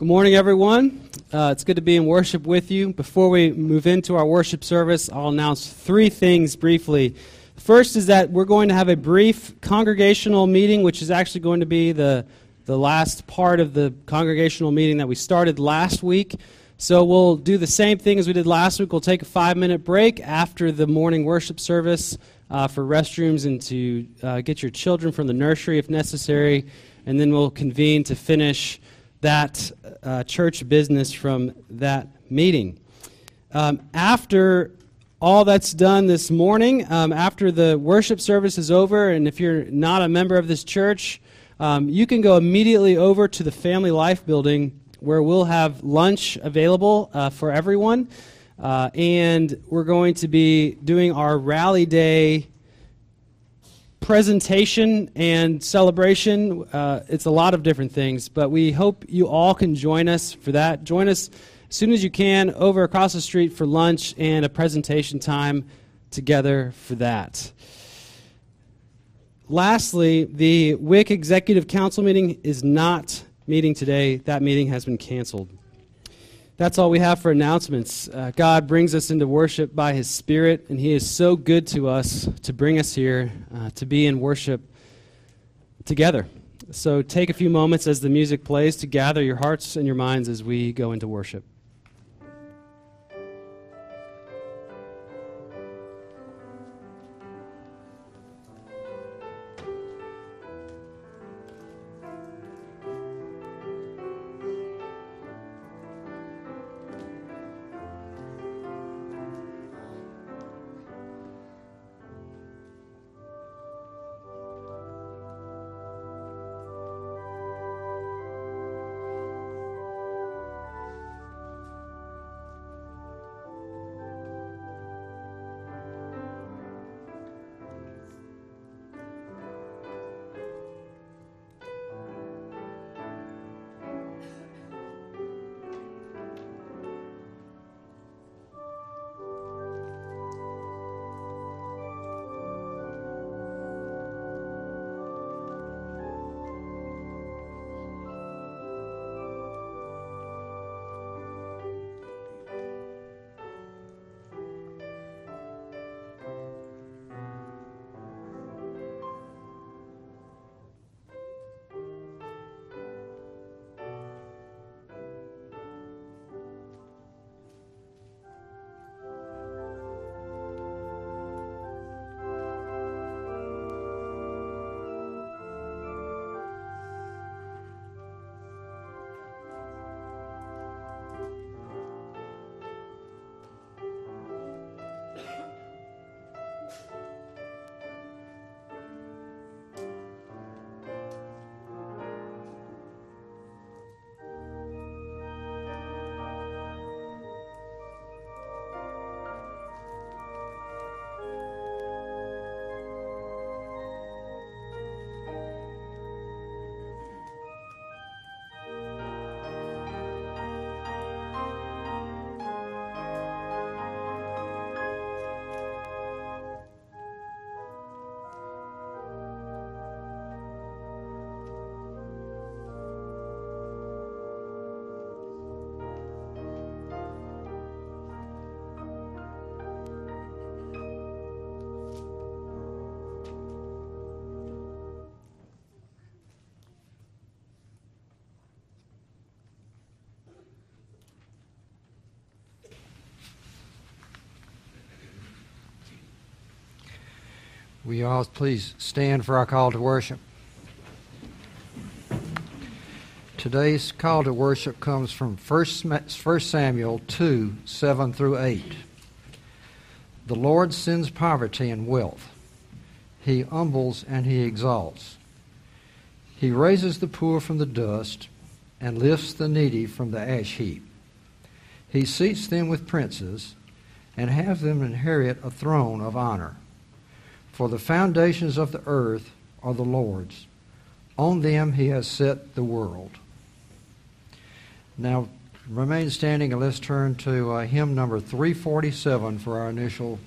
Good morning, everyone. Uh, it's good to be in worship with you. Before we move into our worship service, I'll announce three things briefly. First is that we're going to have a brief congregational meeting, which is actually going to be the, the last part of the congregational meeting that we started last week. So we'll do the same thing as we did last week. We'll take a five minute break after the morning worship service uh, for restrooms and to uh, get your children from the nursery if necessary. And then we'll convene to finish that uh, church business from that meeting. Um, after all that's done this morning, um, after the worship service is over, and if you're not a member of this church, um, you can go immediately over to the Family Life Building where we'll have lunch available uh, for everyone. Uh, and we're going to be doing our Rally Day presentation and celebration. Uh, it's a lot of different things, but we hope you all can join us for that. Join us as soon as you can over across the street for lunch and a presentation time together for that. Lastly, the WIC Executive Council meeting is not meeting today. That meeting has been canceled. That's all we have for announcements. Uh, God brings us into worship by His Spirit, and He is so good to us to bring us here uh, to be in worship together. So take a few moments as the music plays to gather your hearts and your minds as we go into worship. Will you all please stand for our call to worship? Today's call to worship comes from 1 Samuel 2 7 through 8. The Lord sends poverty and wealth. He humbles and he exalts. He raises the poor from the dust and lifts the needy from the ash heap. He seats them with princes and has them inherit a throne of honor. For the foundations of the earth are the Lord's. On them he has set the world. Now, remain standing and let's turn to uh, hymn number 347 for our initial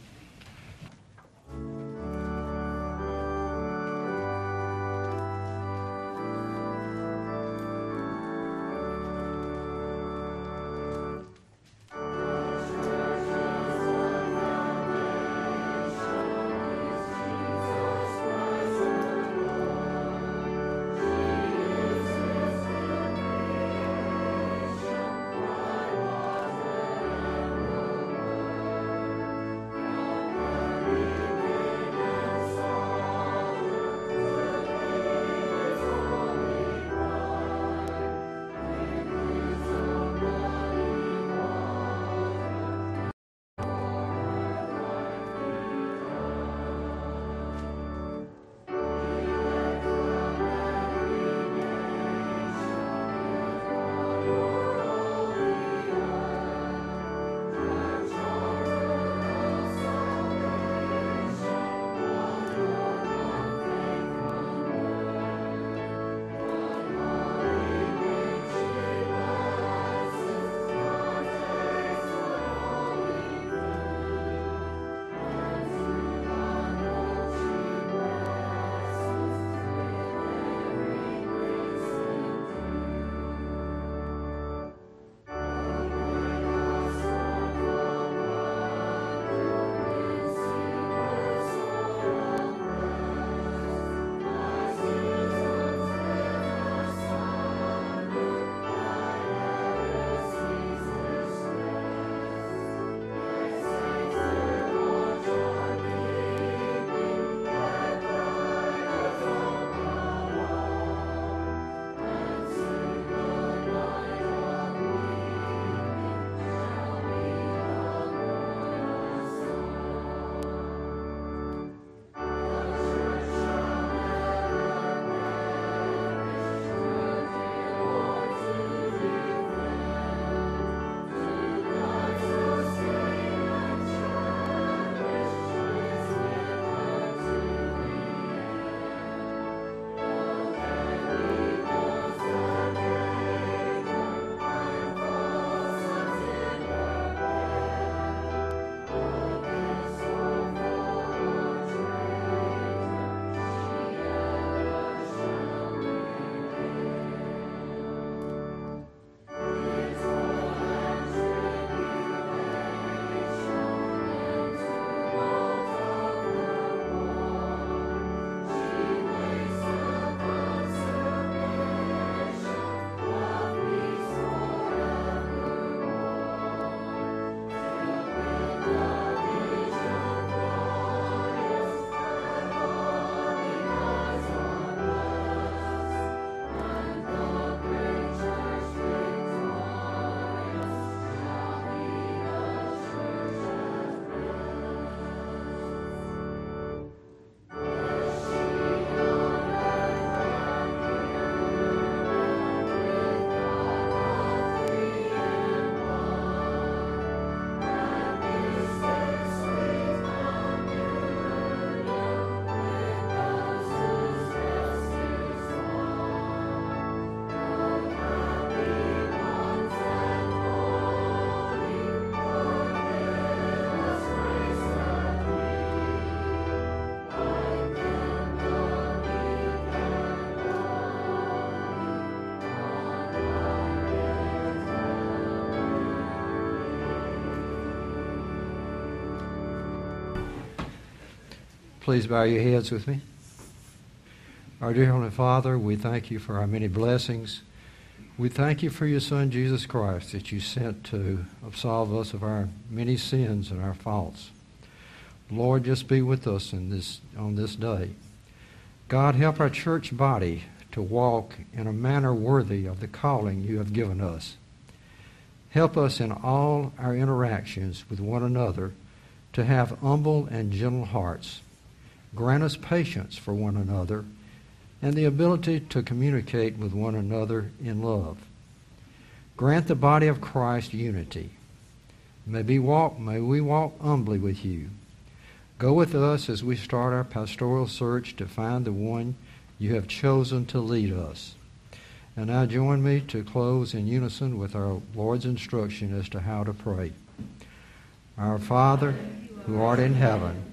Please bow your heads with me. Our dear Heavenly Father, we thank you for our many blessings. We thank you for your Son, Jesus Christ, that you sent to absolve us of our many sins and our faults. Lord, just be with us in this, on this day. God, help our church body to walk in a manner worthy of the calling you have given us. Help us in all our interactions with one another to have humble and gentle hearts. Grant us patience for one another and the ability to communicate with one another in love. Grant the body of Christ unity. May we walk, may we walk humbly with you. Go with us as we start our pastoral search to find the one you have chosen to lead us. And now join me to close in unison with our Lord's instruction as to how to pray. Our Father, who art in heaven,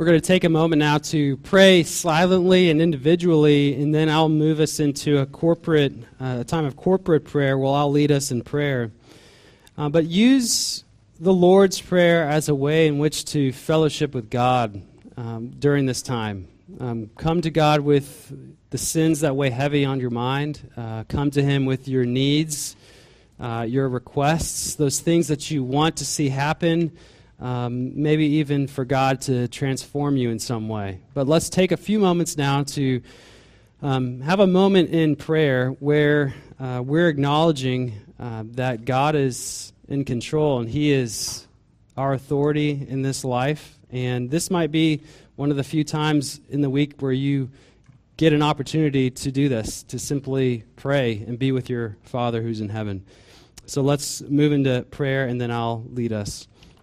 We're going to take a moment now to pray silently and individually, and then I'll move us into a corporate, uh, a time of corporate prayer where I'll lead us in prayer. Uh, but use the Lord's Prayer as a way in which to fellowship with God um, during this time. Um, come to God with the sins that weigh heavy on your mind. Uh, come to Him with your needs, uh, your requests, those things that you want to see happen um, maybe even for God to transform you in some way. But let's take a few moments now to um, have a moment in prayer where uh, we're acknowledging uh, that God is in control and He is our authority in this life. And this might be one of the few times in the week where you get an opportunity to do this, to simply pray and be with your Father who's in heaven. So let's move into prayer and then I'll lead us.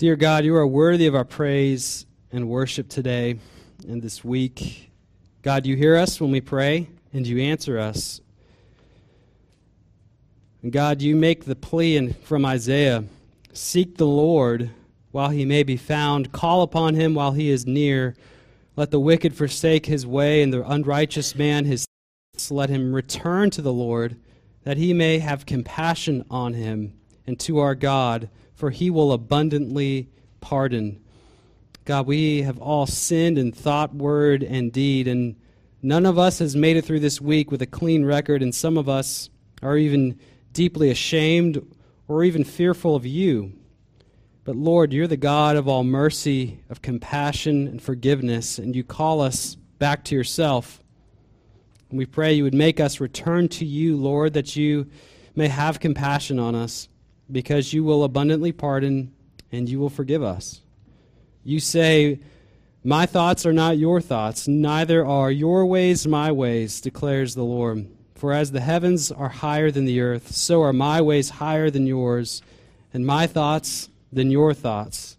Dear God, you are worthy of our praise and worship today and this week. God, you hear us when we pray and you answer us. And God, you make the plea in, from Isaiah Seek the Lord while he may be found, call upon him while he is near. Let the wicked forsake his way, and the unrighteous man his thoughts. let him return to the Lord, that he may have compassion on him, and to our God for he will abundantly pardon. God, we have all sinned in thought, word, and deed, and none of us has made it through this week with a clean record, and some of us are even deeply ashamed or even fearful of you. But Lord, you're the God of all mercy, of compassion, and forgiveness, and you call us back to yourself. And we pray you would make us return to you, Lord, that you may have compassion on us because you will abundantly pardon and you will forgive us. You say, My thoughts are not your thoughts, neither are your ways my ways, declares the Lord. For as the heavens are higher than the earth, so are my ways higher than yours, and my thoughts than your thoughts.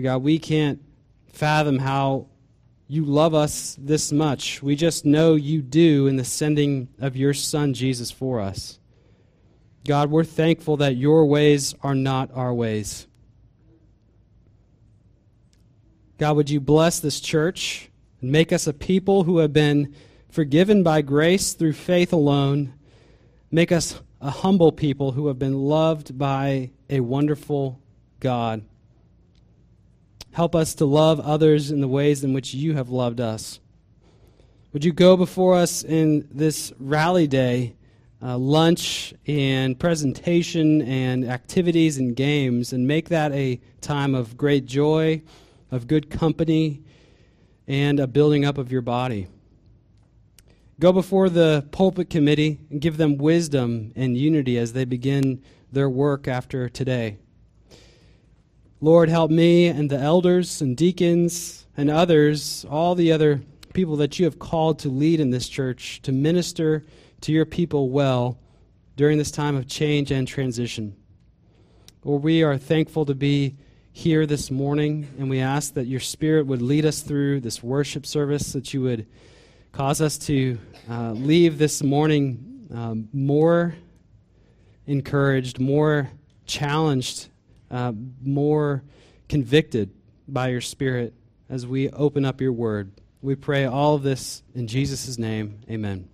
God, we can't fathom how you love us this much. We just know you do in the sending of your Son, Jesus, for us. God, we're thankful that your ways are not our ways. God, would you bless this church and make us a people who have been forgiven by grace through faith alone? Make us a humble people who have been loved by a wonderful God. Help us to love others in the ways in which you have loved us. Would you go before us in this rally day, uh, lunch and presentation and activities and games, and make that a time of great joy, of good company, and a building up of your body? Go before the pulpit committee and give them wisdom and unity as they begin their work after today. Lord, help me and the elders and deacons and others, all the other people that you have called to lead in this church, to minister to your people well during this time of change and transition. Lord, we are thankful to be here this morning, and we ask that your Spirit would lead us through this worship service, that you would cause us to uh, leave this morning um, more encouraged, more challenged, uh, more convicted by your Spirit as we open up your word. We pray all of this in Jesus' name. Amen.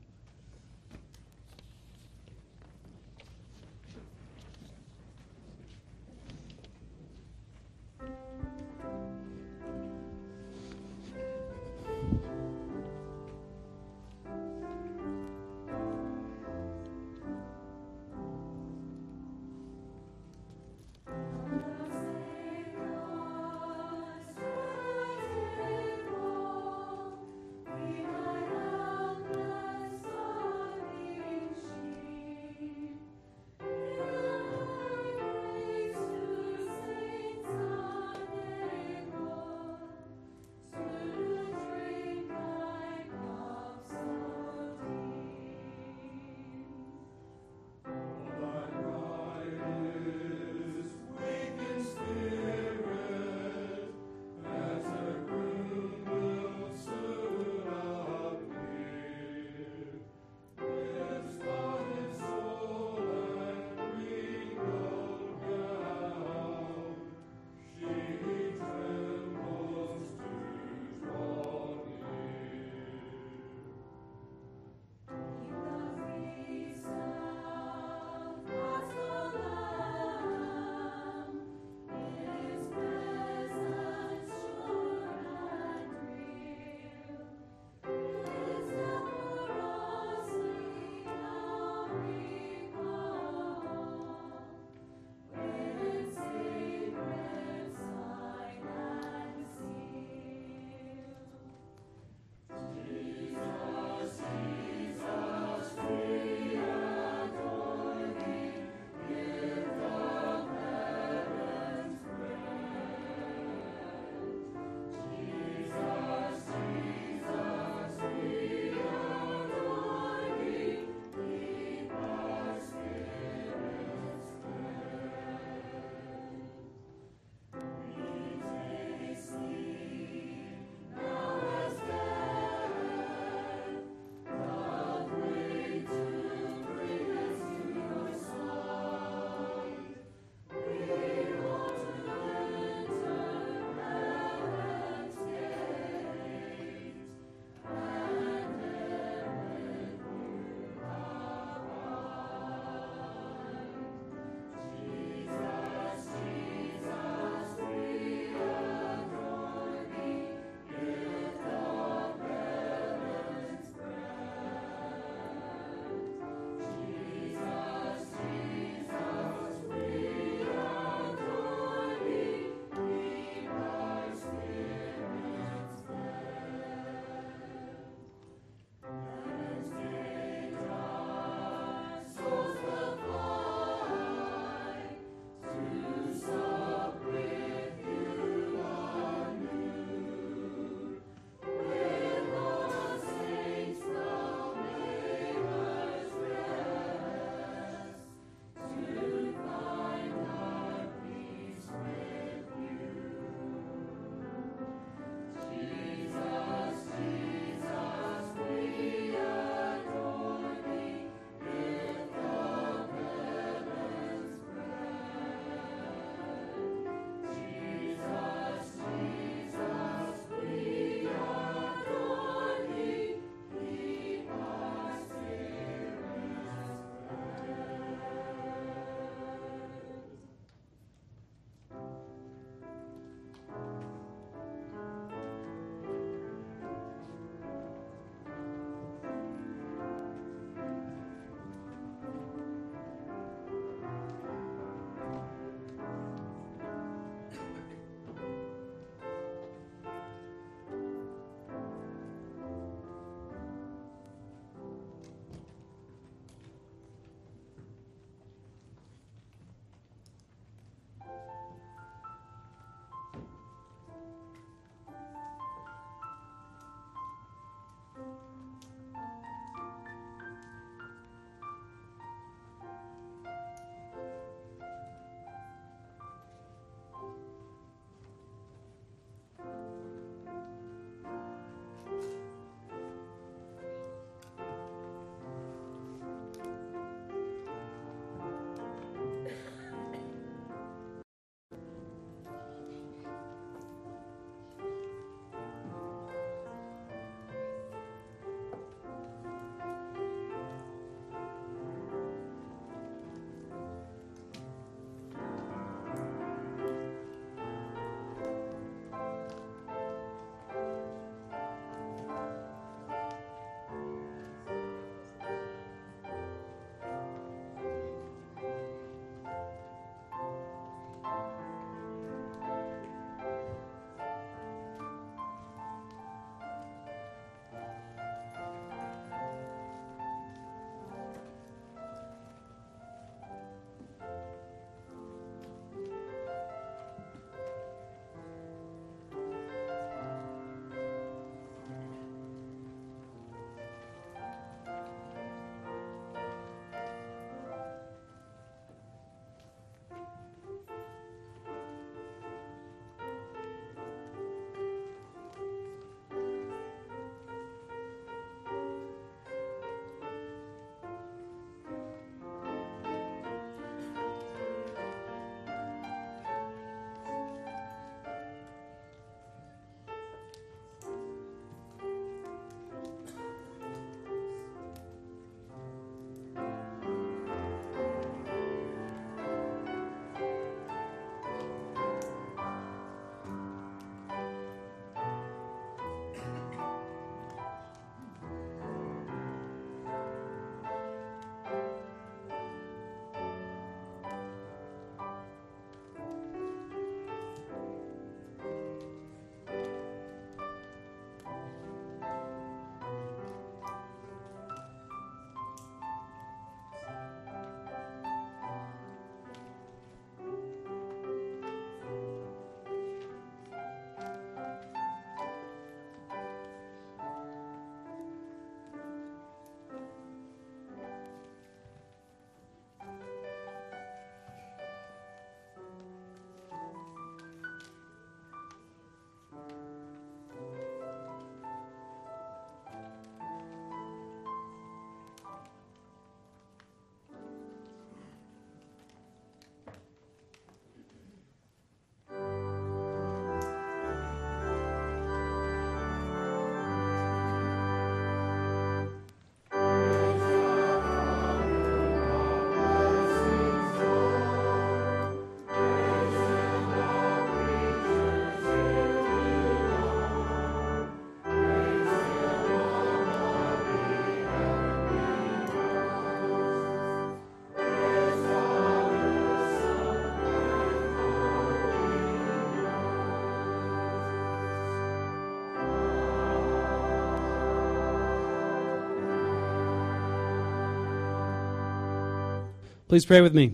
Please pray with me.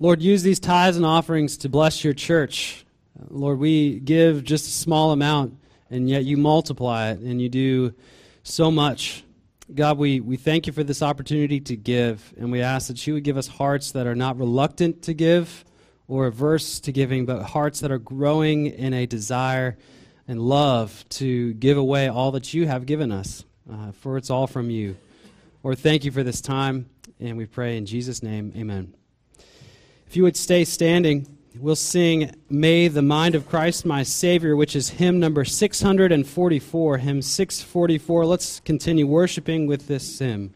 Lord, use these tithes and offerings to bless your church. Lord, we give just a small amount, and yet you multiply it, and you do so much. God, we, we thank you for this opportunity to give, and we ask that you would give us hearts that are not reluctant to give or averse to giving, but hearts that are growing in a desire and love to give away all that you have given us, uh, for it's all from you. Lord, thank you for this time. And we pray in Jesus' name, amen. If you would stay standing, we'll sing May the Mind of Christ, my Savior, which is hymn number 644, hymn 644. Let's continue worshiping with this hymn.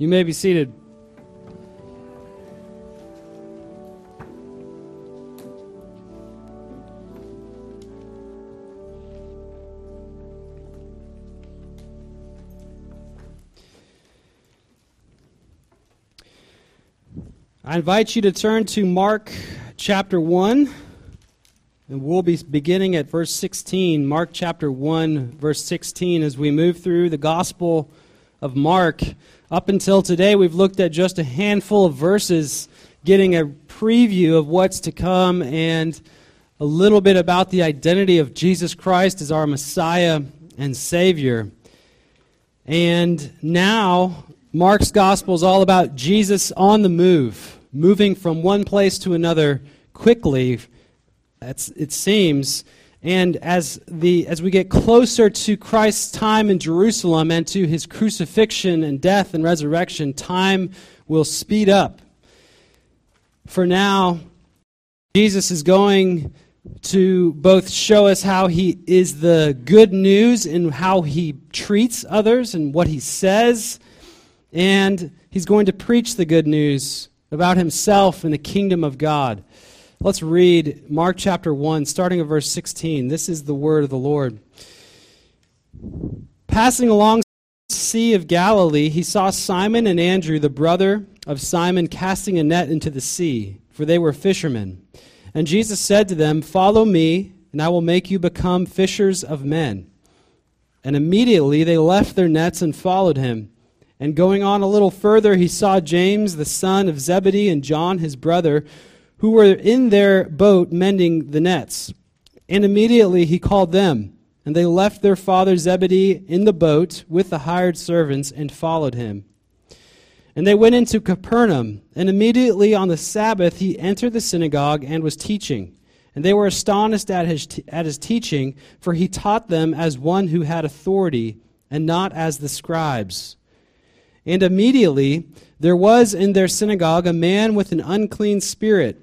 You may be seated. I invite you to turn to Mark chapter 1, and we'll be beginning at verse 16. Mark chapter 1, verse 16, as we move through the Gospel of Mark. Up until today, we've looked at just a handful of verses, getting a preview of what's to come and a little bit about the identity of Jesus Christ as our Messiah and Savior. And now, Mark's gospel is all about Jesus on the move, moving from one place to another quickly, it seems. And as, the, as we get closer to Christ's time in Jerusalem and to his crucifixion and death and resurrection, time will speed up. For now, Jesus is going to both show us how he is the good news and how he treats others and what he says, and he's going to preach the good news about himself and the kingdom of God. Let's read Mark chapter 1, starting at verse 16. This is the word of the Lord. Passing along the Sea of Galilee, he saw Simon and Andrew, the brother of Simon, casting a net into the sea, for they were fishermen. And Jesus said to them, Follow me, and I will make you become fishers of men. And immediately they left their nets and followed him. And going on a little further, he saw James, the son of Zebedee, and John, his brother, who were in their boat mending the nets. And immediately he called them, and they left their father Zebedee in the boat with the hired servants and followed him. And they went into Capernaum, and immediately on the Sabbath he entered the synagogue and was teaching. And they were astonished at his, t- at his teaching, for he taught them as one who had authority, and not as the scribes. And immediately there was in their synagogue a man with an unclean spirit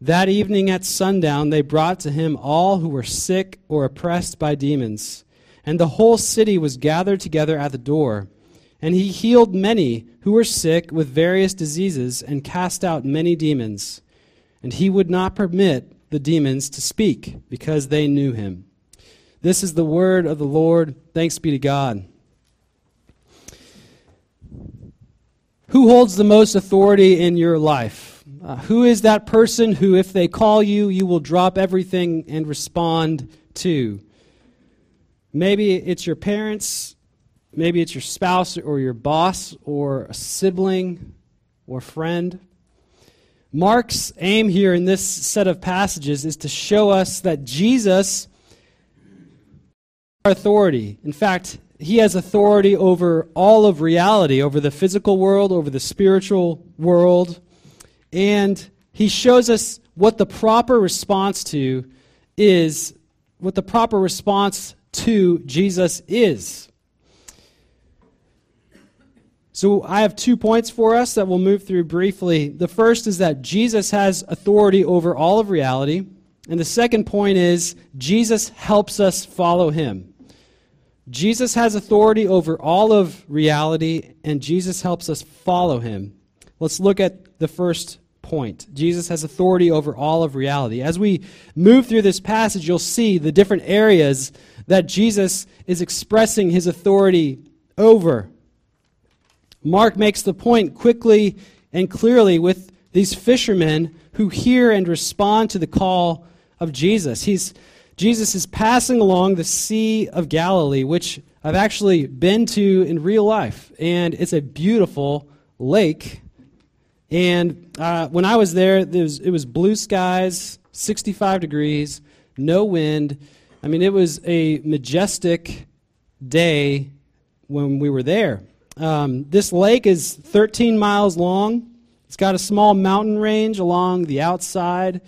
That evening at sundown, they brought to him all who were sick or oppressed by demons. And the whole city was gathered together at the door. And he healed many who were sick with various diseases and cast out many demons. And he would not permit the demons to speak because they knew him. This is the word of the Lord. Thanks be to God. Who holds the most authority in your life? Uh, who is that person who, if they call you, you will drop everything and respond to? Maybe it's your parents, maybe it's your spouse or your boss or a sibling or friend. Mark's aim here in this set of passages is to show us that Jesus authority. In fact, he has authority over all of reality, over the physical world, over the spiritual world. And he shows us what the proper response to is, what the proper response to Jesus is. So I have two points for us that we'll move through briefly. The first is that Jesus has authority over all of reality. And the second point is Jesus helps us follow him. Jesus has authority over all of reality, and Jesus helps us follow him. Let's look at the first point. Jesus has authority over all of reality. As we move through this passage, you'll see the different areas that Jesus is expressing his authority over. Mark makes the point quickly and clearly with these fishermen who hear and respond to the call of Jesus. He's, Jesus is passing along the Sea of Galilee, which I've actually been to in real life, and it's a beautiful lake and uh, when I was there, there was, it was blue skies, 65 degrees, no wind. I mean, it was a majestic day when we were there. Um, this lake is 13 miles long. It's got a small mountain range along the outside.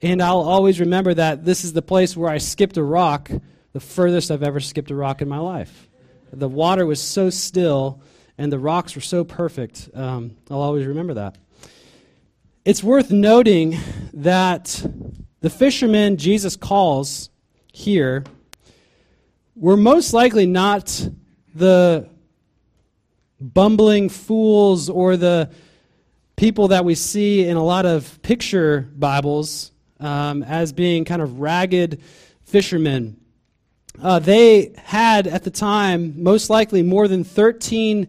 And I'll always remember that this is the place where I skipped a rock, the furthest I've ever skipped a rock in my life. The water was so still and the rocks were so perfect. Um, I'll always remember that. It's worth noting that the fishermen Jesus calls here were most likely not the bumbling fools or the people that we see in a lot of picture Bibles um, as being kind of ragged fishermen. Uh, they had at the time, most likely, more than 13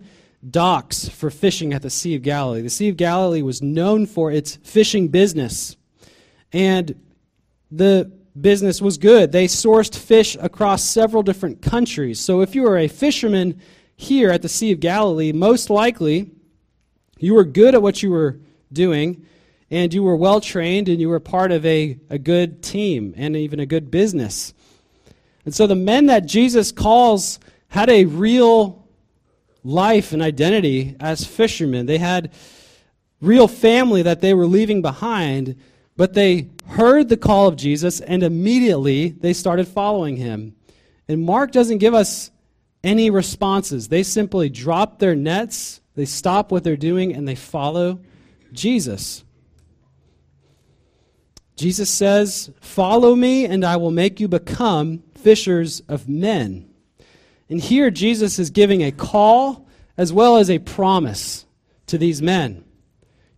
docks for fishing at the Sea of Galilee. The Sea of Galilee was known for its fishing business, and the business was good. They sourced fish across several different countries. So if you were a fisherman here at the Sea of Galilee, most likely you were good at what you were doing, and you were well trained, and you were part of a, a good team and even a good business. And so the men that Jesus calls had a real life and identity as fishermen. They had real family that they were leaving behind, but they heard the call of Jesus and immediately they started following him. And Mark doesn't give us any responses. They simply drop their nets, they stop what they're doing, and they follow Jesus. Jesus says, Follow me, and I will make you become fishers of men. And here Jesus is giving a call as well as a promise to these men.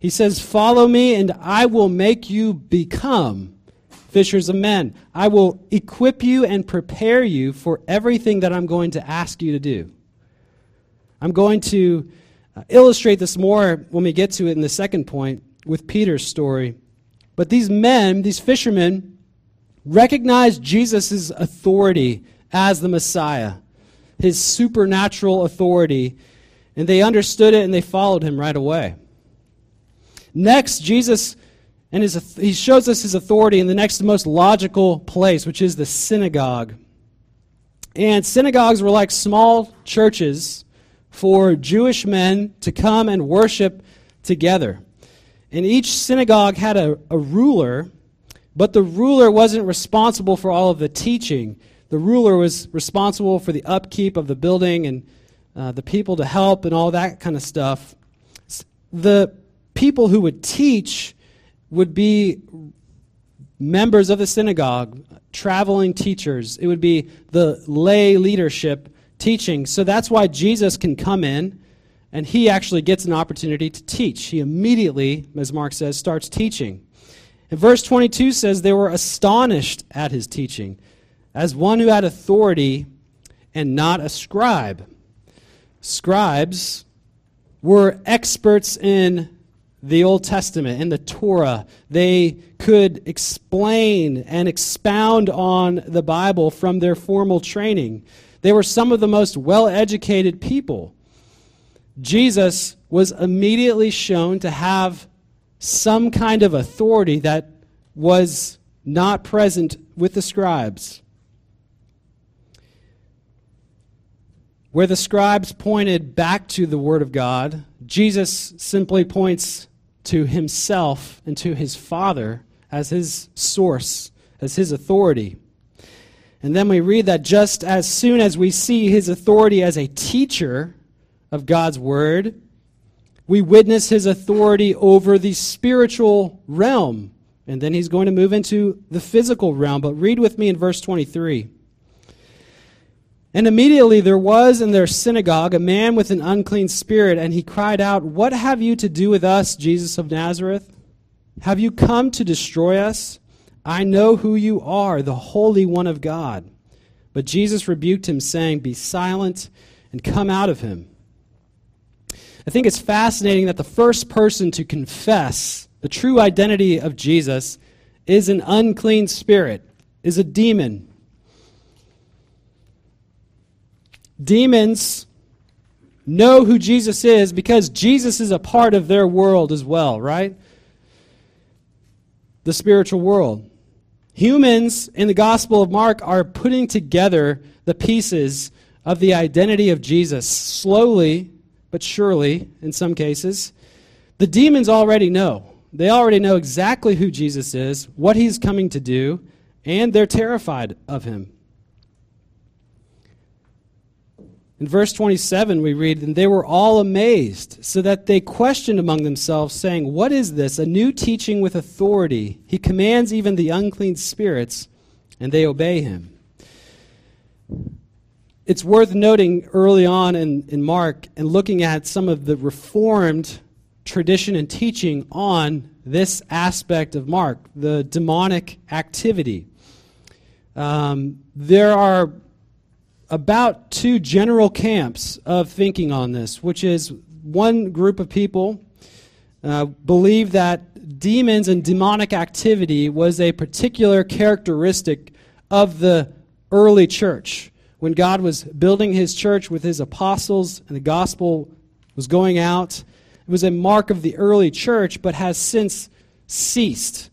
He says, Follow me, and I will make you become fishers of men. I will equip you and prepare you for everything that I'm going to ask you to do. I'm going to uh, illustrate this more when we get to it in the second point with Peter's story. But these men, these fishermen, recognized Jesus' authority as the Messiah, his supernatural authority, and they understood it and they followed him right away. Next, Jesus and his, he shows us his authority in the next most logical place, which is the synagogue. And synagogues were like small churches for Jewish men to come and worship together. And each synagogue had a, a ruler, but the ruler wasn't responsible for all of the teaching. The ruler was responsible for the upkeep of the building and uh, the people to help and all that kind of stuff. The people who would teach would be members of the synagogue, traveling teachers. It would be the lay leadership teaching. So that's why Jesus can come in and he actually gets an opportunity to teach. He immediately, as Mark says, starts teaching. And verse 22 says they were astonished at his teaching, as one who had authority and not a scribe. Scribes were experts in the Old Testament and the Torah. They could explain and expound on the Bible from their formal training. They were some of the most well educated people. Jesus was immediately shown to have some kind of authority that was not present with the scribes. Where the scribes pointed back to the Word of God, Jesus simply points to himself and to his Father as his source, as his authority. And then we read that just as soon as we see his authority as a teacher of God's Word, we witness his authority over the spiritual realm. And then he's going to move into the physical realm. But read with me in verse 23. And immediately there was in their synagogue a man with an unclean spirit, and he cried out, What have you to do with us, Jesus of Nazareth? Have you come to destroy us? I know who you are, the Holy One of God. But Jesus rebuked him, saying, Be silent and come out of him. I think it's fascinating that the first person to confess the true identity of Jesus is an unclean spirit, is a demon. Demons know who Jesus is because Jesus is a part of their world as well, right? The spiritual world. Humans in the Gospel of Mark are putting together the pieces of the identity of Jesus slowly but surely in some cases. The demons already know. They already know exactly who Jesus is, what he's coming to do, and they're terrified of him. In verse 27, we read, And they were all amazed, so that they questioned among themselves, saying, What is this? A new teaching with authority. He commands even the unclean spirits, and they obey him. It's worth noting early on in, in Mark and looking at some of the reformed tradition and teaching on this aspect of Mark, the demonic activity. Um, there are about two general camps of thinking on this, which is one group of people uh, believe that demons and demonic activity was a particular characteristic of the early church. When God was building his church with his apostles and the gospel was going out, it was a mark of the early church, but has since ceased.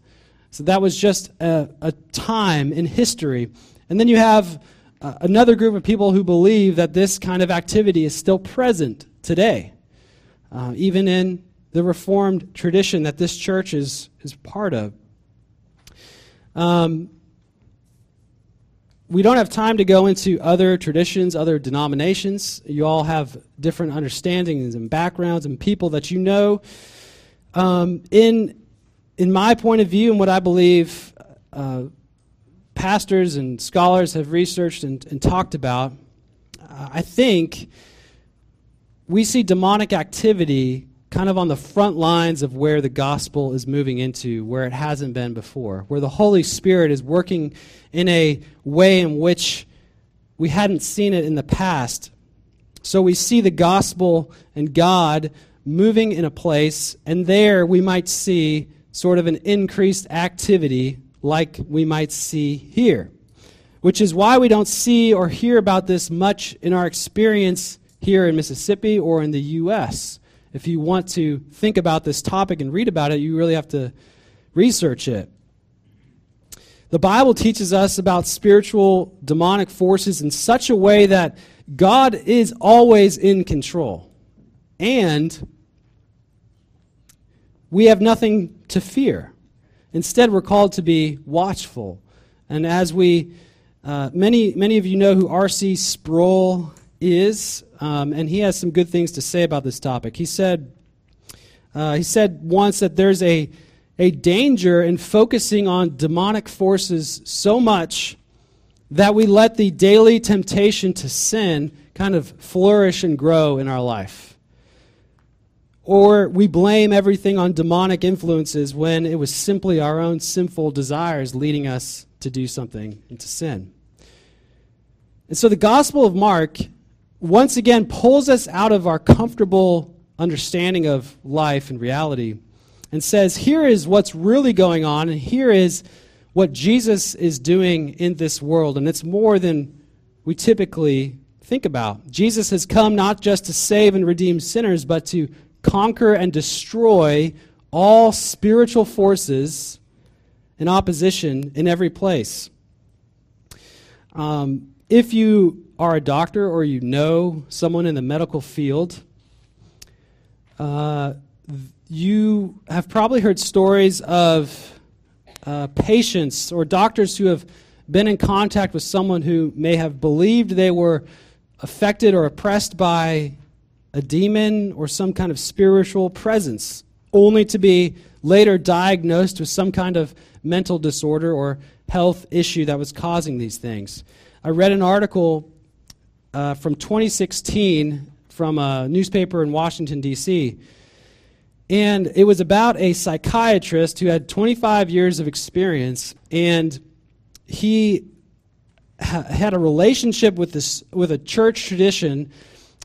So that was just a, a time in history. And then you have uh, another group of people who believe that this kind of activity is still present today, uh, even in the Reformed tradition that this church is, is part of. Um, we don't have time to go into other traditions, other denominations. You all have different understandings and backgrounds and people that you know. Um, in, in my point of view and what I believe, uh, pastors and scholars have researched and, and talked about, uh, I think we see demonic activity kind of on the front lines of where the gospel is moving into, where it hasn't been before, where the Holy Spirit is working in a way in which we hadn't seen it in the past. So we see the gospel and God moving in a place, and there we might see sort of an increased activity like we might see here, which is why we don't see or hear about this much in our experience here in Mississippi or in the U.S. If you want to think about this topic and read about it, you really have to research it. The Bible teaches us about spiritual demonic forces in such a way that God is always in control. And we have nothing to fear. Instead, we're called to be watchful. And as we, uh, many, many of you know who R.C. Sproul is, um, and he has some good things to say about this topic. He said, uh, he said once that there's a, a danger in focusing on demonic forces so much that we let the daily temptation to sin kind of flourish and grow in our life. Or we blame everything on demonic influences when it was simply our own sinful desires leading us to do something and to sin. And so the Gospel of Mark once again pulls us out of our comfortable understanding of life and reality and says, here is what's really going on, and here is what Jesus is doing in this world. And it's more than we typically think about. Jesus has come not just to save and redeem sinners, but to conquer and destroy all spiritual forces in opposition in every place. Um, if you are a doctor or you know someone in the medical field, uh, you have probably heard stories of uh, patients or doctors who have been in contact with someone who may have believed they were affected or oppressed by a demon or some kind of spiritual presence, only to be later diagnosed with some kind of mental disorder or health issue that was causing these things. I read an article uh, from 2016 from a newspaper in Washington, D.C., and it was about a psychiatrist who had 25 years of experience, and he ha- had a relationship with, this, with a church tradition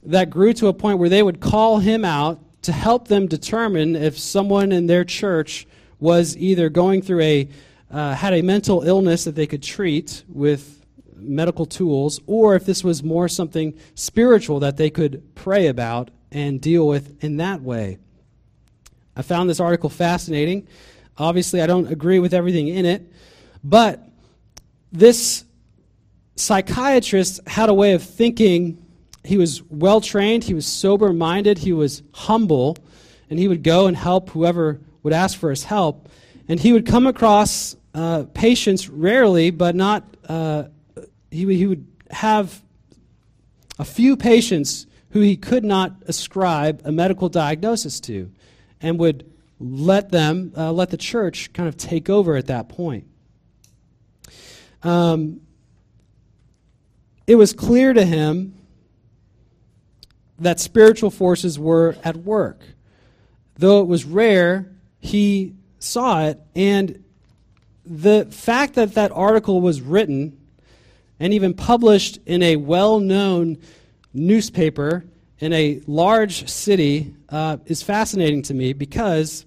that grew to a point where they would call him out to help them determine if someone in their church was either going through a uh, had a mental illness that they could treat with medical tools or if this was more something spiritual that they could pray about and deal with in that way. I found this article fascinating. Obviously i don't agree with everything in it but this psychiatrist had a way of thinking. He was well trained, he was sober minded, he was humble, and he would go and help whoever would ask for his help. And he would come across uh, patients rarely, but not, uh, he, he would have a few patients who he could not ascribe a medical diagnosis to and would let them, uh, let the church kind of take over at that point. Um, it was clear to him that spiritual forces were at work. Though it was rare, he saw it. And the fact that that article was written and even published in a well known newspaper in a large city uh, is fascinating to me because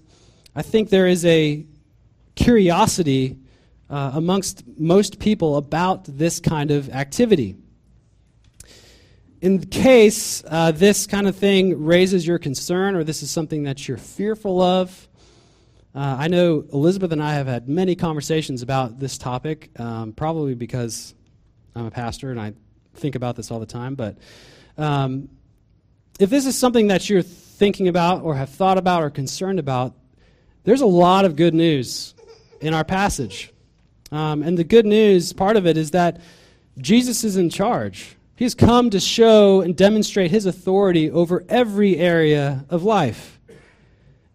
I think there is a curiosity uh, amongst most people about this kind of activity. In case uh, this kind of thing raises your concern or this is something that you're fearful of, uh, I know Elizabeth and I have had many conversations about this topic, um, probably because I'm a pastor and I think about this all the time. But um, if this is something that you're thinking about or have thought about or concerned about, there's a lot of good news in our passage. Um, and the good news, part of it, is that Jesus is in charge. He's come to show and demonstrate his authority over every area of life.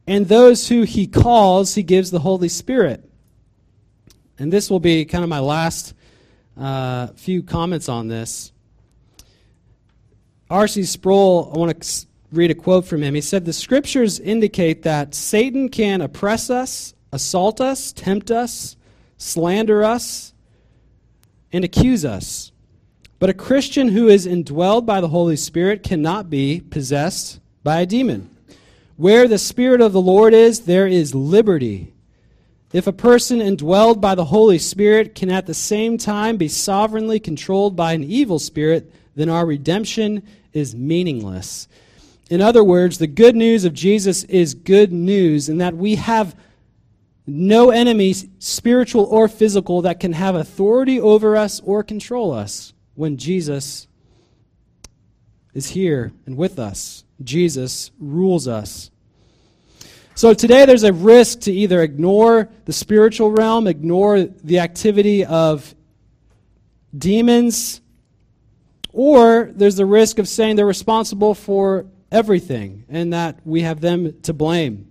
And those who he calls, he gives the Holy Spirit. And this will be kind of my last uh, few comments on this. R.C. Sproul, I want to read a quote from him. He said, The scriptures indicate that Satan can oppress us, assault us, tempt us, slander us, and accuse us. But a Christian who is indwelled by the Holy Spirit cannot be possessed by a demon. Where the Spirit of the Lord is, there is liberty. If a person indwelled by the Holy Spirit can at the same time be sovereignly controlled by an evil spirit, then our redemption is meaningless. In other words, the good news of Jesus is good news in that we have no enemy, spiritual or physical, that can have authority over us or control us when Jesus is here and with us. Jesus rules us. So today there's a risk to either ignore the spiritual realm, ignore the activity of demons, or there's the risk of saying they're responsible for everything and that we have them to blame.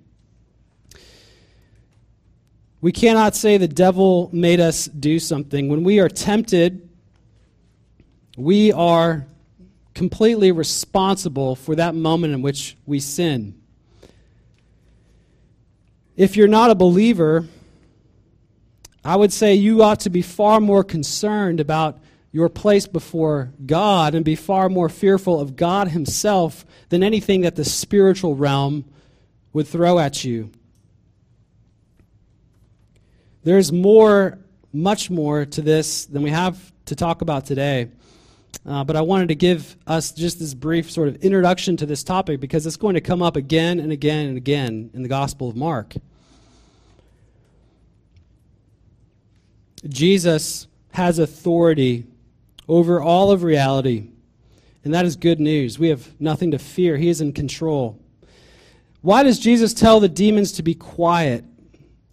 We cannot say the devil made us do something. When we are tempted, we are completely responsible for that moment in which we sin. If you're not a believer, I would say you ought to be far more concerned about your place before God and be far more fearful of God Himself than anything that the spiritual realm would throw at you. There's more, much more to this than we have to talk about today. Uh, but I wanted to give us just this brief sort of introduction to this topic because it's going to come up again and again and again in the Gospel of Mark. Jesus has authority over all of reality. And that is good news. We have nothing to fear. He is in control. Why does Jesus tell the demons to be quiet?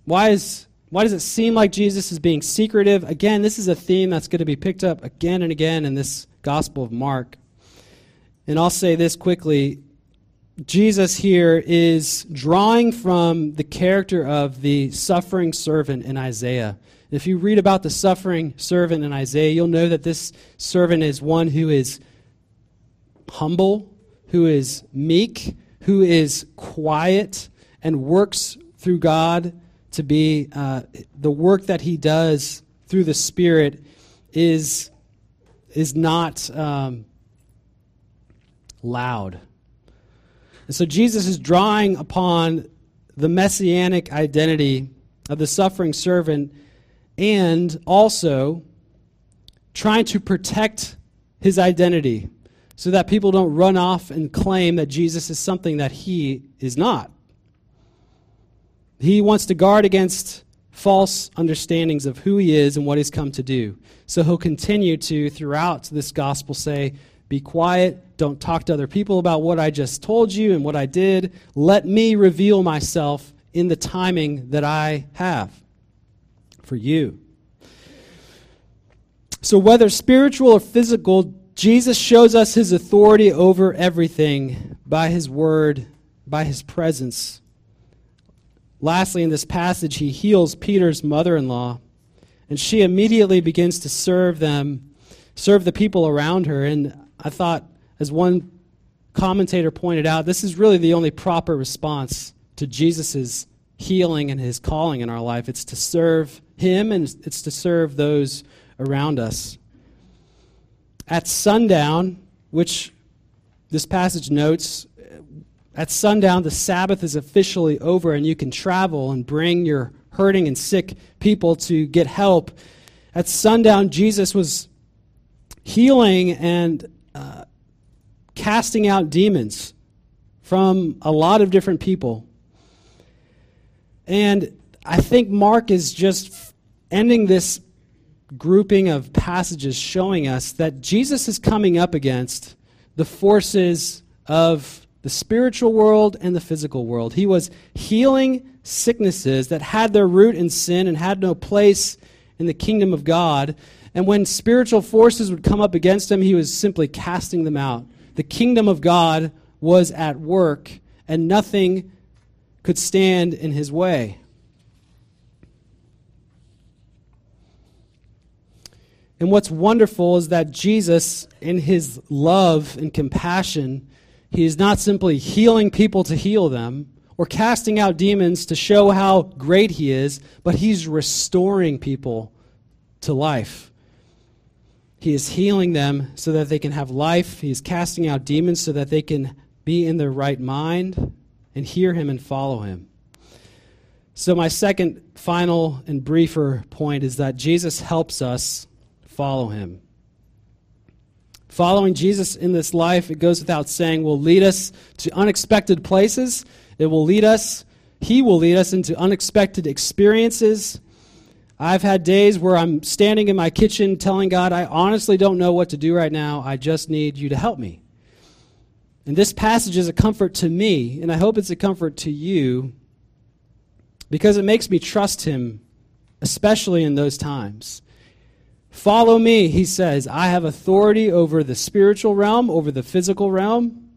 Why, is, why does it seem like Jesus is being secretive? Again, this is a theme that's going to be picked up again and again in this Gospel of Mark. And I'll say this quickly Jesus here is drawing from the character of the suffering servant in Isaiah. If you read about the suffering servant in Isaiah, you'll know that this servant is one who is humble, who is meek, who is quiet, and works through God to be uh, the work that he does through the Spirit is, is not um, loud. And so Jesus is drawing upon the messianic identity of the suffering servant and also trying to protect his identity so that people don't run off and claim that Jesus is something that he is not. He wants to guard against false understandings of who he is and what he's come to do. So he'll continue to, throughout this gospel, say, Be quiet, don't talk to other people about what I just told you and what I did. Let me reveal myself in the timing that I have for you. So, whether spiritual or physical, Jesus shows us his authority over everything by his word, by his presence. Lastly, in this passage, he heals Peter's mother in law, and she immediately begins to serve them, serve the people around her. And I thought, as one commentator pointed out, this is really the only proper response to Jesus' healing and his calling in our life. It's to serve him and it's to serve those around us. At sundown, which this passage notes, at sundown, the Sabbath is officially over, and you can travel and bring your hurting and sick people to get help. At sundown, Jesus was healing and uh, casting out demons from a lot of different people. And I think Mark is just ending this grouping of passages showing us that Jesus is coming up against the forces of the spiritual world and the physical world. He was healing sicknesses that had their root in sin and had no place in the kingdom of God. And when spiritual forces would come up against him, he was simply casting them out. The kingdom of God was at work, and nothing could stand in his way. And what's wonderful is that Jesus, in his love and compassion, He is not simply healing people to heal them or casting out demons to show how great he is, but he's restoring people to life. He is healing them so that they can have life. He is casting out demons so that they can be in their right mind and hear him and follow him. So, my second, final, and briefer point is that Jesus helps us follow him. Following Jesus in this life, it goes without saying, will lead us to unexpected places. It will lead us, He will lead us into unexpected experiences. I've had days where I'm standing in my kitchen telling God, I honestly don't know what to do right now. I just need you to help me. And this passage is a comfort to me, and I hope it's a comfort to you because it makes me trust Him, especially in those times. Follow me, he says. I have authority over the spiritual realm, over the physical realm,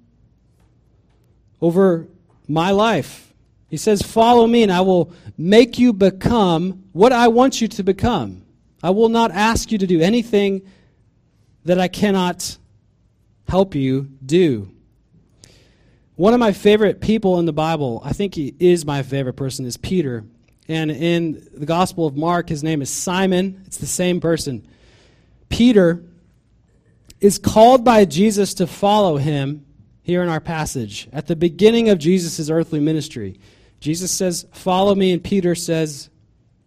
over my life. He says, Follow me, and I will make you become what I want you to become. I will not ask you to do anything that I cannot help you do. One of my favorite people in the Bible, I think he is my favorite person, is Peter. And in the Gospel of Mark, his name is Simon. It's the same person. Peter is called by Jesus to follow him here in our passage. At the beginning of Jesus' earthly ministry, Jesus says, Follow me, and Peter says,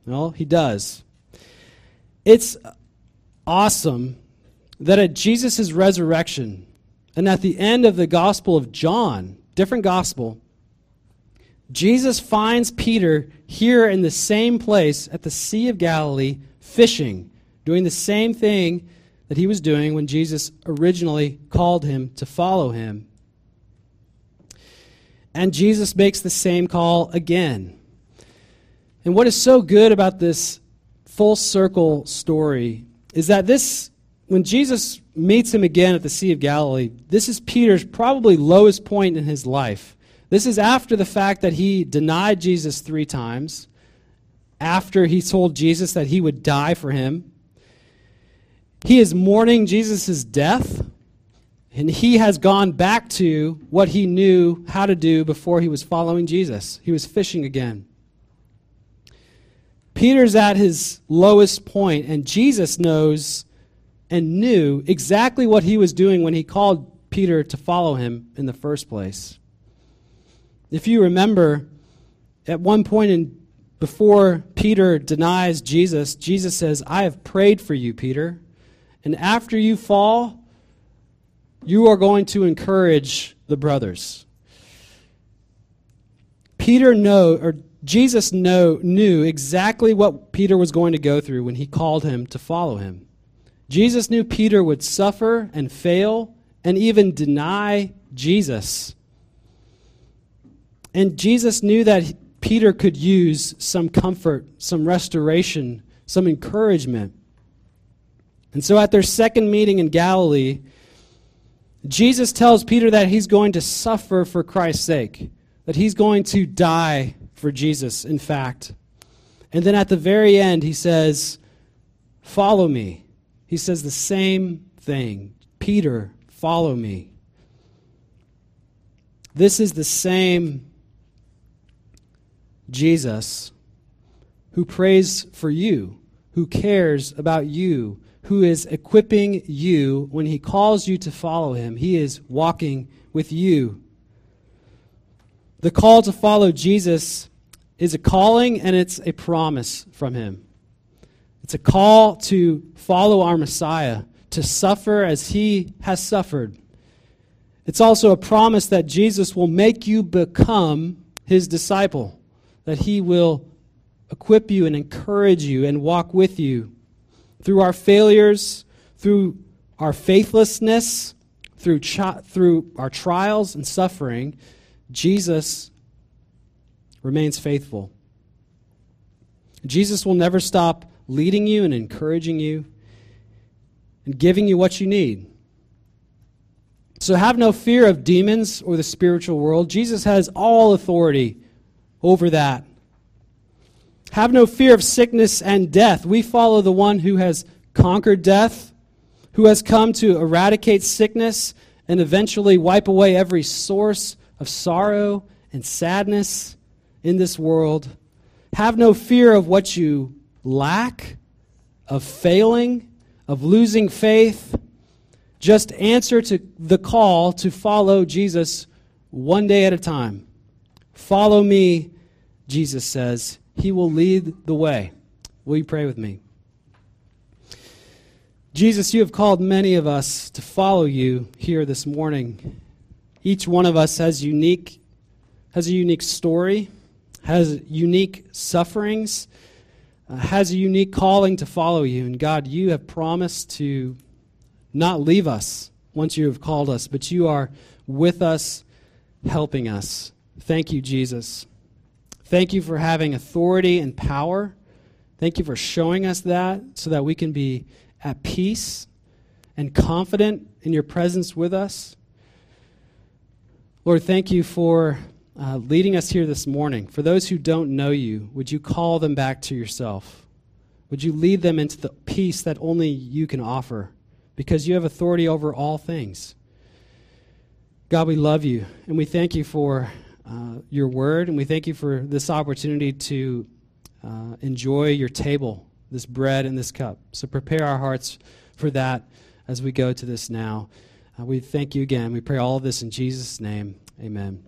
Well, he does. It's awesome that at Jesus' resurrection and at the end of the Gospel of John, different gospel, Jesus finds Peter here in the same place at the Sea of Galilee fishing, doing the same thing that he was doing when Jesus originally called him to follow him. And Jesus makes the same call again. And what is so good about this full circle story is that this, when Jesus meets him again at the Sea of Galilee, this is Peter's probably lowest point in his life. This is after the fact that he denied Jesus three times, after he told Jesus that he would die for him. He is mourning Jesus' death, and he has gone back to what he knew how to do before he was following Jesus. He was fishing again. Peter's at his lowest point, and Jesus knows and knew exactly what he was doing when he called Peter to follow him in the first place. If you remember, at one point in before Peter denies Jesus, Jesus says, I have prayed for you, Peter. And after you fall, you are going to encourage the brothers. Peter know or Jesus know, knew exactly what Peter was going to go through when he called him to follow him. Jesus knew Peter would suffer and fail and even deny Jesus. And Jesus knew that Peter could use some comfort, some restoration, some encouragement. And so at their second meeting in Galilee, Jesus tells Peter that he's going to suffer for Christ's sake, that he's going to die for Jesus, in fact. And then at the very end, he says, Follow me. He says the same thing Peter, follow me. This is the same Jesus who prays for you, who cares about you, who is equipping you when he calls you to follow him. He is walking with you. The call to follow Jesus is a calling and it's a promise from him. It's a call to follow our Messiah, to suffer as he has suffered. It's also a promise that Jesus will make you become his disciple, that he will equip you and encourage you and walk with you through our failures, through our faithlessness, through, through our trials and suffering. Jesus remains faithful. Jesus will never stop leading you and encouraging you and giving you what you need. So have no fear of demons or the spiritual world. Jesus has all authority over that. Have no fear of sickness and death. We follow the one who has conquered death, who has come to eradicate sickness and eventually wipe away every source of sorrow and sadness in this world. Have no fear of what you lack, of failing, of losing faith. Just answer to the call to follow Jesus one day at a time. Follow me, Jesus says. He will lead the way. Will you pray with me? Jesus, you have called many of us to follow you here this morning. Each one of us has unique has a unique story, has unique sufferings, uh, has a unique calling to follow you. And God, you have promised to not leave us once you have called us, but you are with us, helping us. Thank you, Jesus. Thank you for having authority and power. Thank you for showing us that so that we can be at peace and confident in your presence with us. Lord, thank you for uh, leading us here this morning. For those who don't know you, would you call them back to yourself? Would you lead them into the peace that only you can offer? Because you have authority over all things. God, we love you, and we thank you for uh, your word, and we thank you for this opportunity to uh, enjoy your table, this bread and this cup. So prepare our hearts for that as we go to this now. Uh, we thank you again. We pray all of this in Jesus' name. Amen.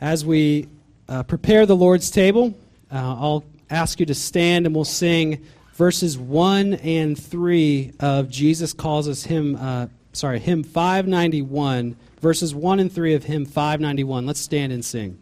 As we uh, prepare the Lord's table, uh, I'll ask you to stand and we'll sing verses 1 and 3 of Jesus Calls Us Hymn, uh, sorry, hymn 591, verses 1 and 3 of hymn 591. Let's stand and sing.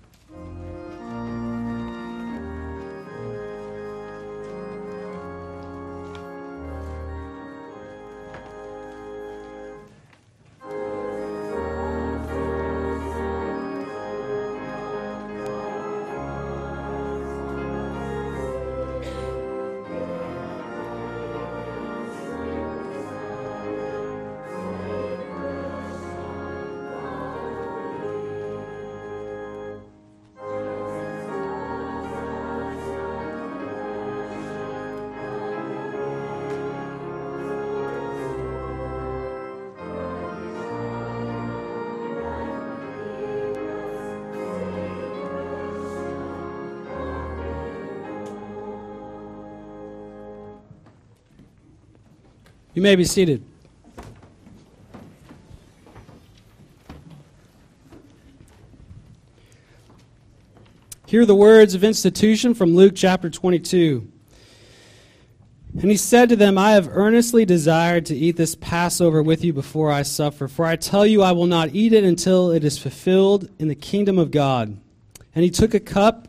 You may be seated. Hear the words of institution from Luke chapter 22. And he said to them, I have earnestly desired to eat this Passover with you before I suffer, for I tell you, I will not eat it until it is fulfilled in the kingdom of God. And he took a cup.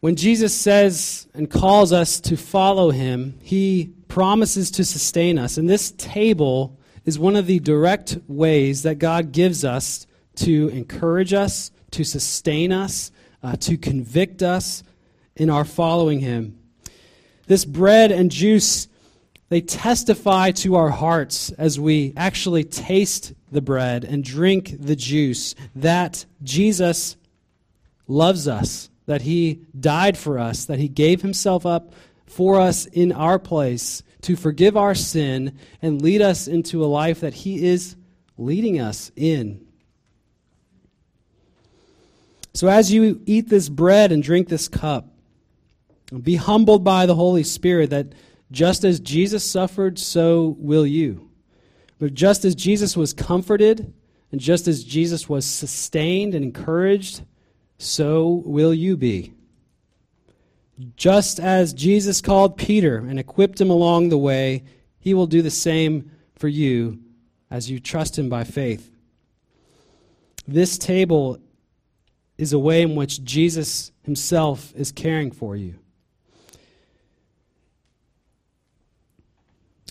When Jesus says and calls us to follow him, he promises to sustain us. And this table is one of the direct ways that God gives us to encourage us, to sustain us, uh, to convict us in our following him. This bread and juice, they testify to our hearts as we actually taste the bread and drink the juice that Jesus loves us that he died for us, that he gave himself up for us in our place to forgive our sin and lead us into a life that he is leading us in. So, as you eat this bread and drink this cup, be humbled by the Holy Spirit that just as Jesus suffered, so will you. But just as Jesus was comforted, and just as Jesus was sustained and encouraged, so will you be. Just as Jesus called Peter and equipped him along the way, he will do the same for you as you trust him by faith. This table is a way in which Jesus himself is caring for you.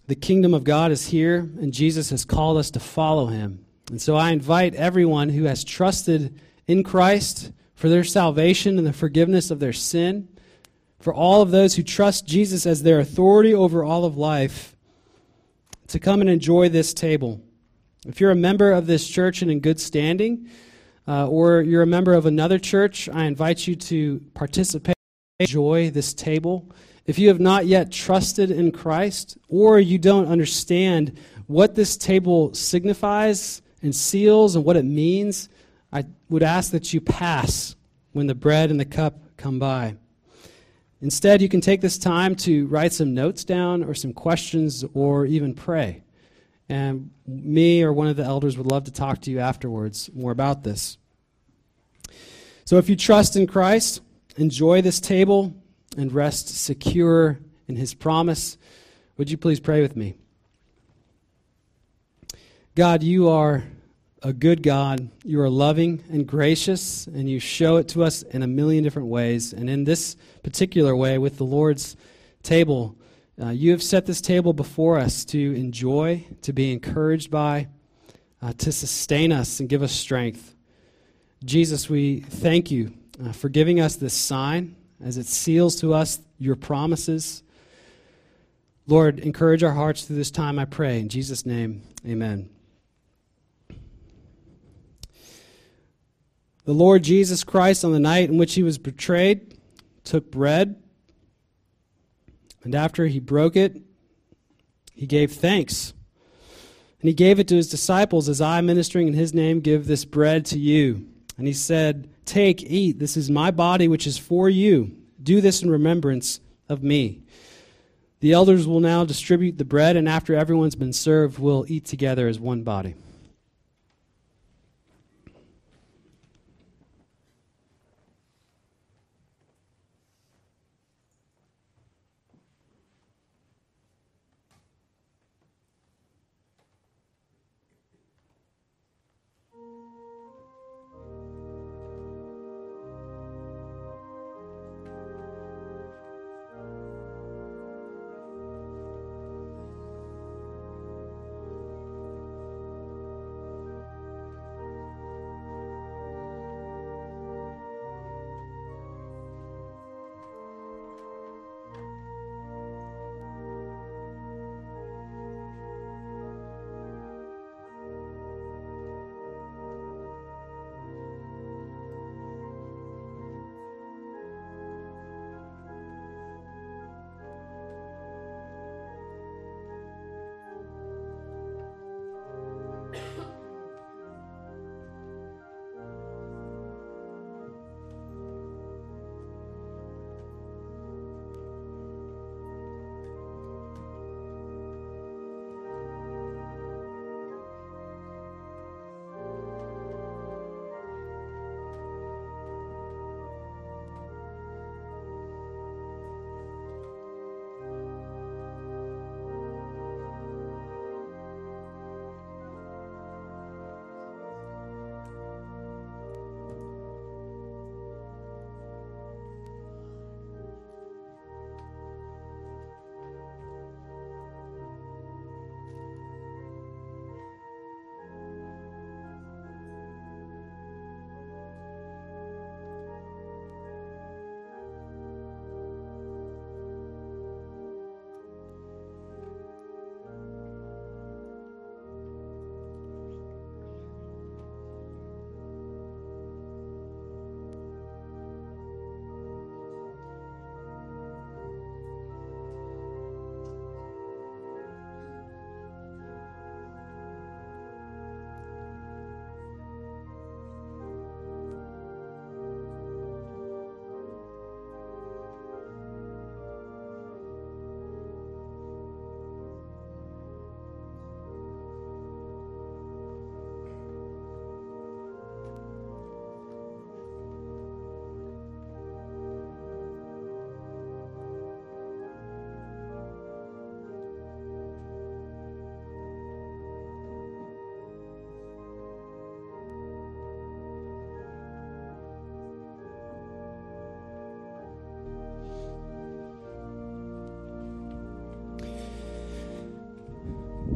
The kingdom of God is here, and Jesus has called us to follow him. And so I invite everyone who has trusted in Christ for their salvation and the forgiveness of their sin, for all of those who trust Jesus as their authority over all of life, to come and enjoy this table. If you're a member of this church and in good standing, uh, or you're a member of another church, I invite you to participate, enjoy this table. If you have not yet trusted in Christ, or you don't understand what this table signifies and seals and what it means, I would ask that you pass when the bread and the cup come by. Instead, you can take this time to write some notes down or some questions or even pray. And me or one of the elders would love to talk to you afterwards more about this. So if you trust in Christ, enjoy this table and rest secure in his promise. Would you please pray with me? God, you are a good God. You are loving and gracious, and you show it to us in a million different ways. And in this particular way, with the Lord's table, uh, you have set this table before us to enjoy, to be encouraged by, uh, to sustain us and give us strength. Jesus, we thank you uh, for giving us this sign as it seals to us your promises. Lord, encourage our hearts through this time, I pray. In Jesus' name, amen. The Lord Jesus Christ, on the night in which he was betrayed, took bread, and after he broke it, he gave thanks. And he gave it to his disciples as I, ministering in his name, give this bread to you. And he said, Take, eat, this is my body which is for you. Do this in remembrance of me. The elders will now distribute the bread, and after everyone's been served, we'll eat together as one body.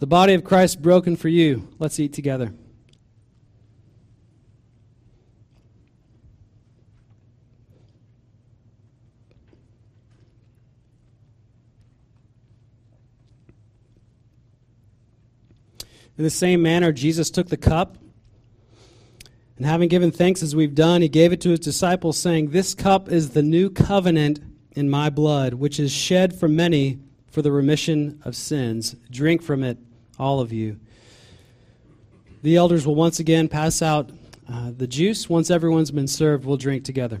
The body of Christ broken for you. Let's eat together. In the same manner, Jesus took the cup, and having given thanks as we've done, he gave it to his disciples, saying, This cup is the new covenant in my blood, which is shed for many for the remission of sins. Drink from it, all of you. The elders will once again pass out uh, the juice. Once everyone's been served, we'll drink together.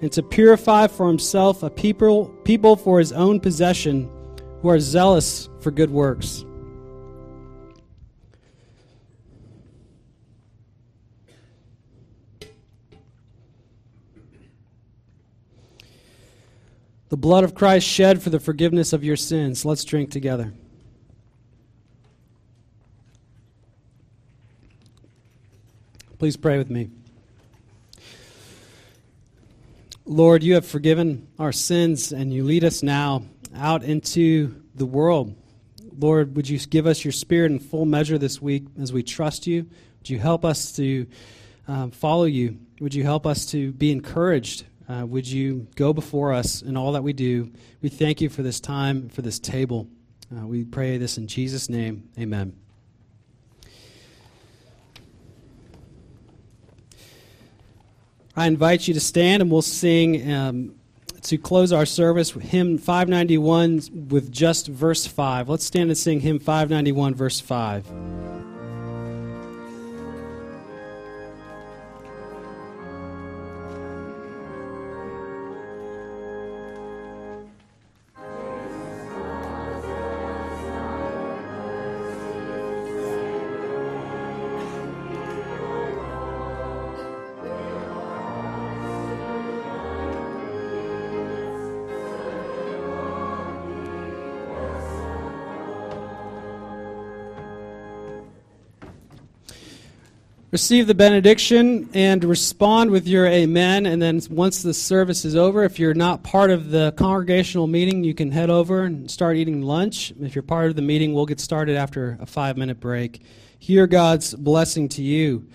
and to purify for himself a people, people for his own possession who are zealous for good works. The blood of Christ shed for the forgiveness of your sins. Let's drink together. Please pray with me. Lord, you have forgiven our sins and you lead us now out into the world. Lord, would you give us your spirit in full measure this week as we trust you? Would you help us to um, follow you? Would you help us to be encouraged? Uh, would you go before us in all that we do? We thank you for this time, for this table. Uh, we pray this in Jesus' name. Amen. I invite you to stand and we'll sing um, to close our service hymn 591 with just verse 5. Let's stand and sing hymn 591, verse 5. Receive the benediction and respond with your amen. And then once the service is over, if you're not part of the congregational meeting, you can head over and start eating lunch. If you're part of the meeting, we'll get started after a five minute break. Hear God's blessing to you.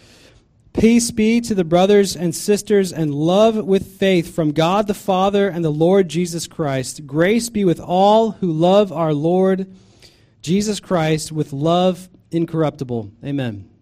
Peace be to the brothers and sisters, and love with faith from God the Father and the Lord Jesus Christ. Grace be with all who love our Lord Jesus Christ with love incorruptible. Amen.